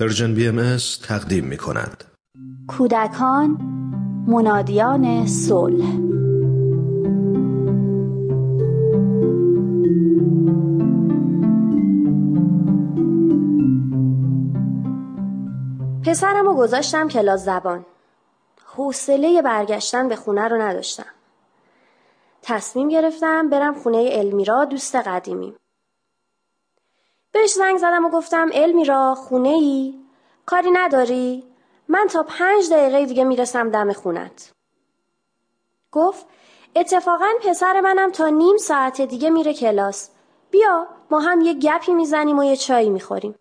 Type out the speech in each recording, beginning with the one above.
Persian BM تقدیم می کند. کودکان منادیان صلح. پسرم رو گذاشتم کلاس زبان. حوصله برگشتن به خونه رو نداشتم. تصمیم گرفتم برم خونه المیرا دوست قدیمیم. بهش زنگ زدم و گفتم المیرا خونه ای؟ کاری نداری؟ من تا پنج دقیقه دیگه می‌رسم دم خونت. گفت اتفاقا پسر منم تا نیم ساعت دیگه میره کلاس. بیا ما هم یه گپی می‌زنیم و یه چایی می‌خوریم.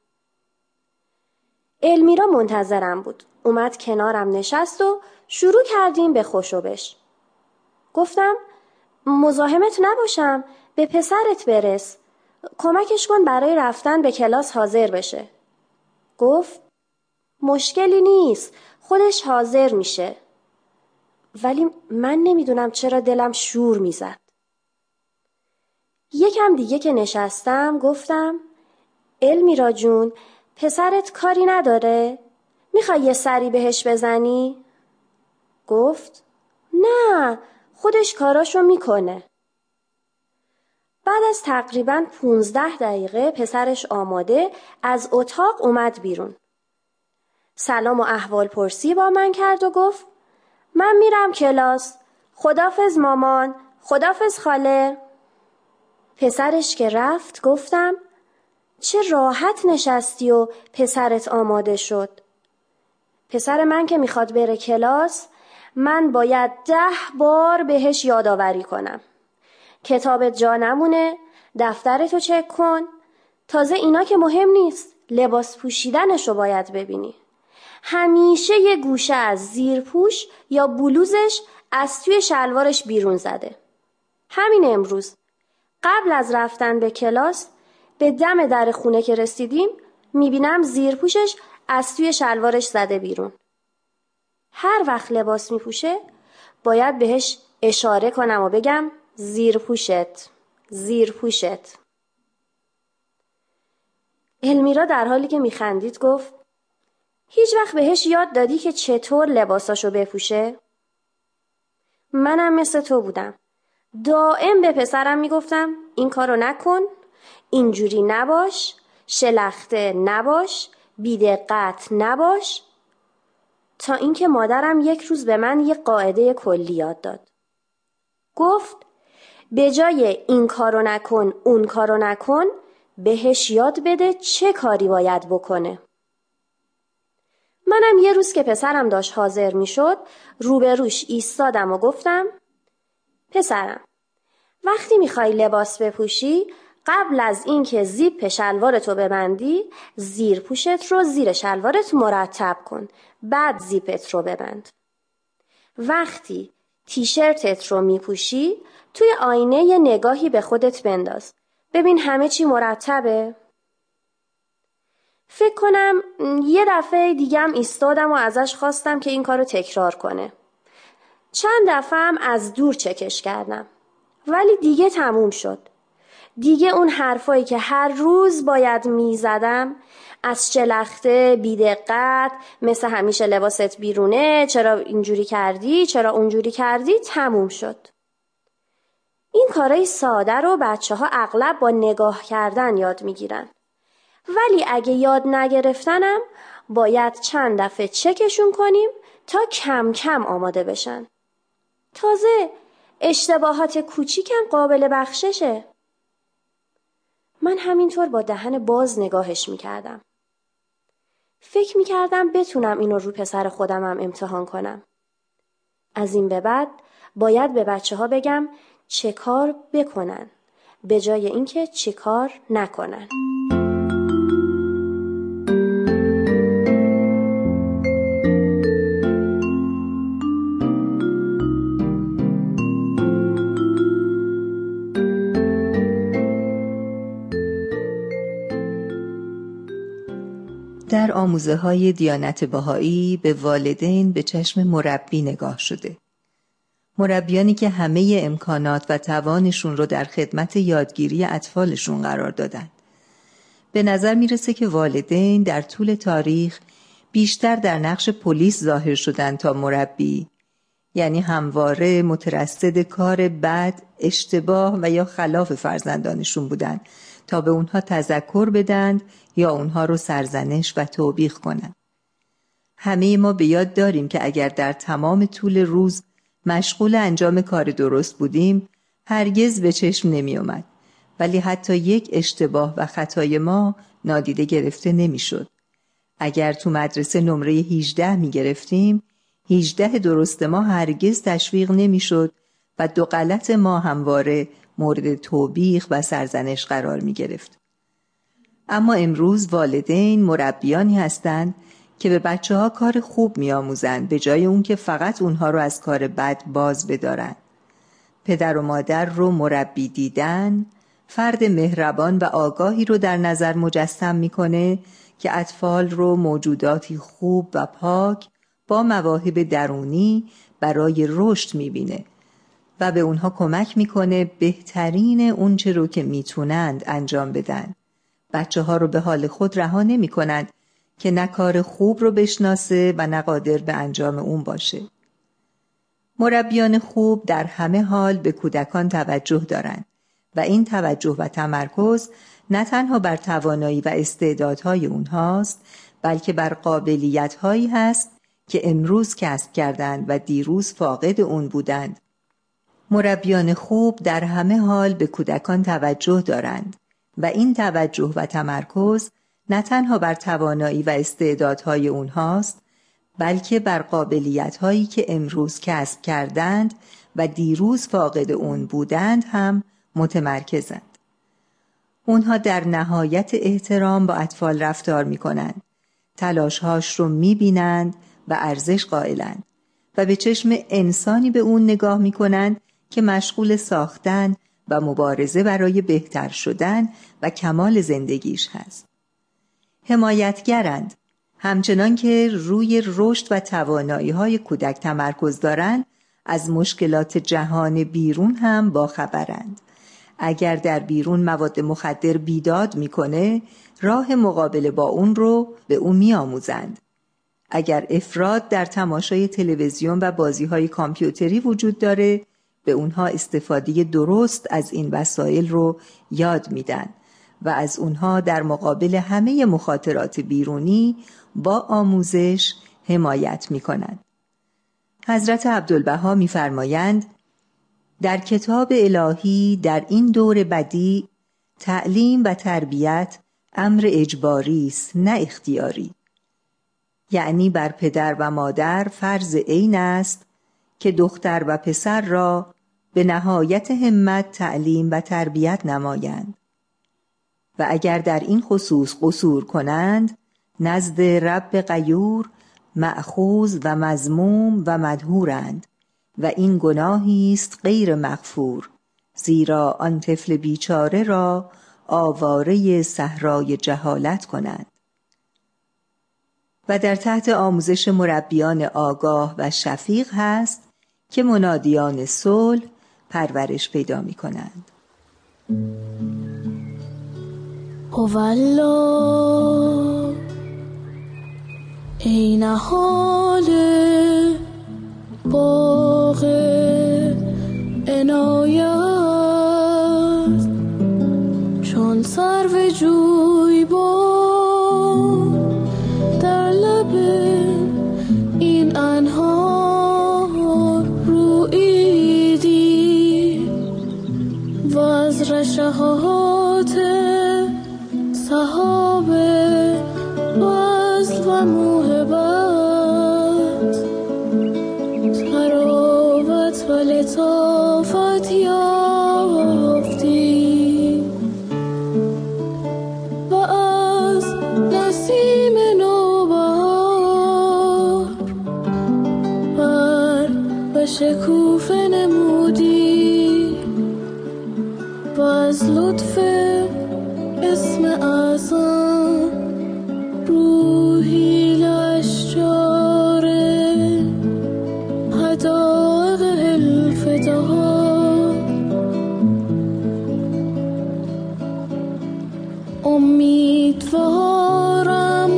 المیرا منتظرم بود. اومد کنارم نشست و شروع کردیم به خوشوبش. گفتم مزاحمت نباشم به پسرت برس کمکش کن برای رفتن به کلاس حاضر بشه. گفت مشکلی نیست خودش حاضر میشه. ولی من نمی‌دونم چرا دلم شور می‌زد. یکم دیگه که نشستم گفتم المیرا جون پسرت کاری نداره؟ می‌خوای یه سری بهش بزنی؟ گفت نه خودش کاراشو می‌کنه. بعد از تقریبا 15 دقیقه پسرش آماده از اتاق اومد بیرون. سلام و احوال پرسی با من کرد و گفت من میرم کلاس. خدافز مامان. خدافز خاله. پسرش که رفت گفتم چه راحت نشستی و پسرت آماده شد. پسر من که می‌خواد بره کلاس من باید ده بار بهش یادآوری کنم. کتابت جا نمونه دفترتو چک کن. تازه اینا که مهم نیست لباس پوشیدنشو باید ببینی. همیشه یه گوشه از زیر پوش یا بلوزش از توی شلوارش بیرون زده. همین امروز. قبل از رفتن به کلاس به دم در خونه که رسیدیم می‌بینم زیر پوشش از توی شلوارش زده بیرون. هر وقت لباس میپوشه باید بهش اشاره کنم و بگم زیر پوشت زیر پوشت المیرا در حالی که میخندید گفت هیچ وقت بهش یاد دادی که چطور لباساشو بپوشه؟ منم مثل تو بودم. دائم به پسرم می‌گفتم این کارو نکن، اینجوری نباش، شلخته نباش، بیدقت نباش تا اینکه مادرم یک روز به من یه قاعده کلی یاد داد. گفت به جای این کارو نکن اون کارو نکن بهش یاد بده چه کاری باید بکنه. منم یه روز که پسرم داشت حاضر می‌شد روبروش ایستادم و گفتم پسرم وقتی می‌خوای لباس بپوشی قبل از اینکه زیپ شلوارتو ببندی زیر پوشت رو زیر شلوارت مرتب کن بعد زیپت رو ببند. وقتی تیشرتت رو میپوشی توی آینه یه نگاهی به خودت بنداز. ببین همه چی مرتبه. فکر کنم یه دفعه دیگم ایستادم و ازش خواستم که این کارو تکرار کنه. چند دفعه هم از دور چکش کردم. ولی دیگه تموم شد. دیگه اون حرفایی که هر روز باید می‌زدم از شلخته بیدقت مثل همیشه لباست بیرونه چرا اینجوری کردی چرا اونجوری کردی تموم شد. این کارای ساده رو بچه ها اغلب با نگاه کردن یاد می‌گیرن. ولی اگه یاد نگرفتنم باید چند دفعه چکشون کنیم تا کم کم آماده بشن. تازه اشتباهات کوچیکم قابل بخششه. من همینطور با دهن باز نگاهش می‌کردم. فکر می‌کردم بتونم اینو رو پسر خودمم امتحان کنم. از این به بعد باید به بچه ها بگم چه کار بکنن به جای اینکه چه کار نکنن. در آموزه های دیانت بهایی به والدین به چشم مربی نگاه شده. مربیانی که همه امکانات و توانشون رو در خدمت یادگیری اطفالشون قرار دادن. به نظر می‌رسه که والدین در طول تاریخ بیشتر در نقش پلیس ظاهر شدن تا مربی یعنی همواره مترصد کار بد، اشتباه و یا خلاف فرزندانشون بودن تا به اونها تذکر بدند یا اونها رو سرزنش و توبیخ کنند. همه ما به یاد داریم که اگر در تمام طول روز مشغول انجام کار درست بودیم هرگز به چشم نمی اومد. ولی حتی یک اشتباه و خطای ما نادیده گرفته نمی‌شد. اگر تو مدرسه نمره 18 می گرفتیم 18 درست ما هرگز تشویق نمی‌شد و دو غلط ما همواره مورد توبیخ و سرزنش قرار می گرفت. اما امروز والدین مربیانی هستند که به بچه ها کار خوب می آموزند به جای اون که فقط اونها رو از کار بد باز بدارند. پدر و مادر رو مربی دیدن فرد مهربان و آگاهی رو در نظر مجسم می‌کنه که اطفال رو موجوداتی خوب و پاک با مواهب درونی برای رشد می‌بینه و به اونها کمک می‌کنه بهترین اونچه رو که می‌تونند انجام بدن. بچه ها رو به حال خود رها نمی کنند که نه کار خوب رو بشناسه و نه قادر به انجام اون باشه. مربیان خوب در همه حال به کودکان توجه دارند و این توجه و تمرکز نه تنها بر توانایی و استعدادهای اونهاست بلکه بر قابلیتهایی هست که امروز کسب کردند و دیروز فاقد اون بودند. مربیان خوب در همه حال به کودکان توجه دارند و این توجه و تمرکز نه تنها بر توانایی و استعدادهای اونهاست بلکه بر قابلیتهایی که امروز کسب کردند و دیروز فاقد اون بودند هم متمرکزند. اونها در نهایت احترام با اطفال رفتار می کنند. تلاشهاش رو می بینند و ارزش قائلند و به چشم انسانی به اون نگاه می کنند که مشغول ساختن و مبارزه برای بهتر شدن و کمال زندگیش هست. حمایتگرند همچنان که روی رشد و توانایی های کودک تمرکز دارند از مشکلات جهان بیرون هم باخبرند. اگر در بیرون مواد مخدر بیداد می‌کنه راه مقابله با اون رو به او میآموزند اگر افراد در تماشای تلویزیون و بازی های کامپیوتری وجود داره به اونها استفاده درست از این وسایل رو یاد میدن و از اونها در مقابل همه مخاطرات بیرونی با آموزش حمایت می‌کنند. حضرت عبدالبها میفرمایند در کتاب الهی در این دور بدی تعلیم و تربیت امر اجباری است نه اختیاری یعنی بر پدر و مادر فرض عین است که دختر و پسر را به نهایت همت تعلیم و تربیت نمایند. و اگر در این خصوص قصور کنند نزد رب قیور معخوز و مزموم و مدهورند و این گناهی است غیر مغفور زیرا آن طفل بیچاره را آواره صحرای جهالت کنند. و در تحت آموزش مربیان آگاه و شفیق هست که منادیان صلح پرورش پیدا می کنند ای نهال باغ عنایت. لطف اسم اعظم روحی لشجاره حدائق الفتا امیدوارم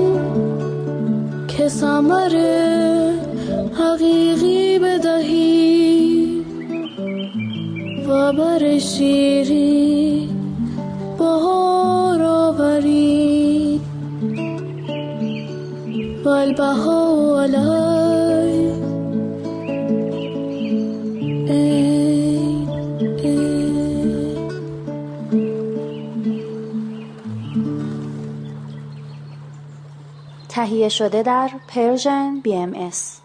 که ثمر حقیقی بدهی و بر شیرین و البها علی ای تهیه شده در پرژن بی ام اس.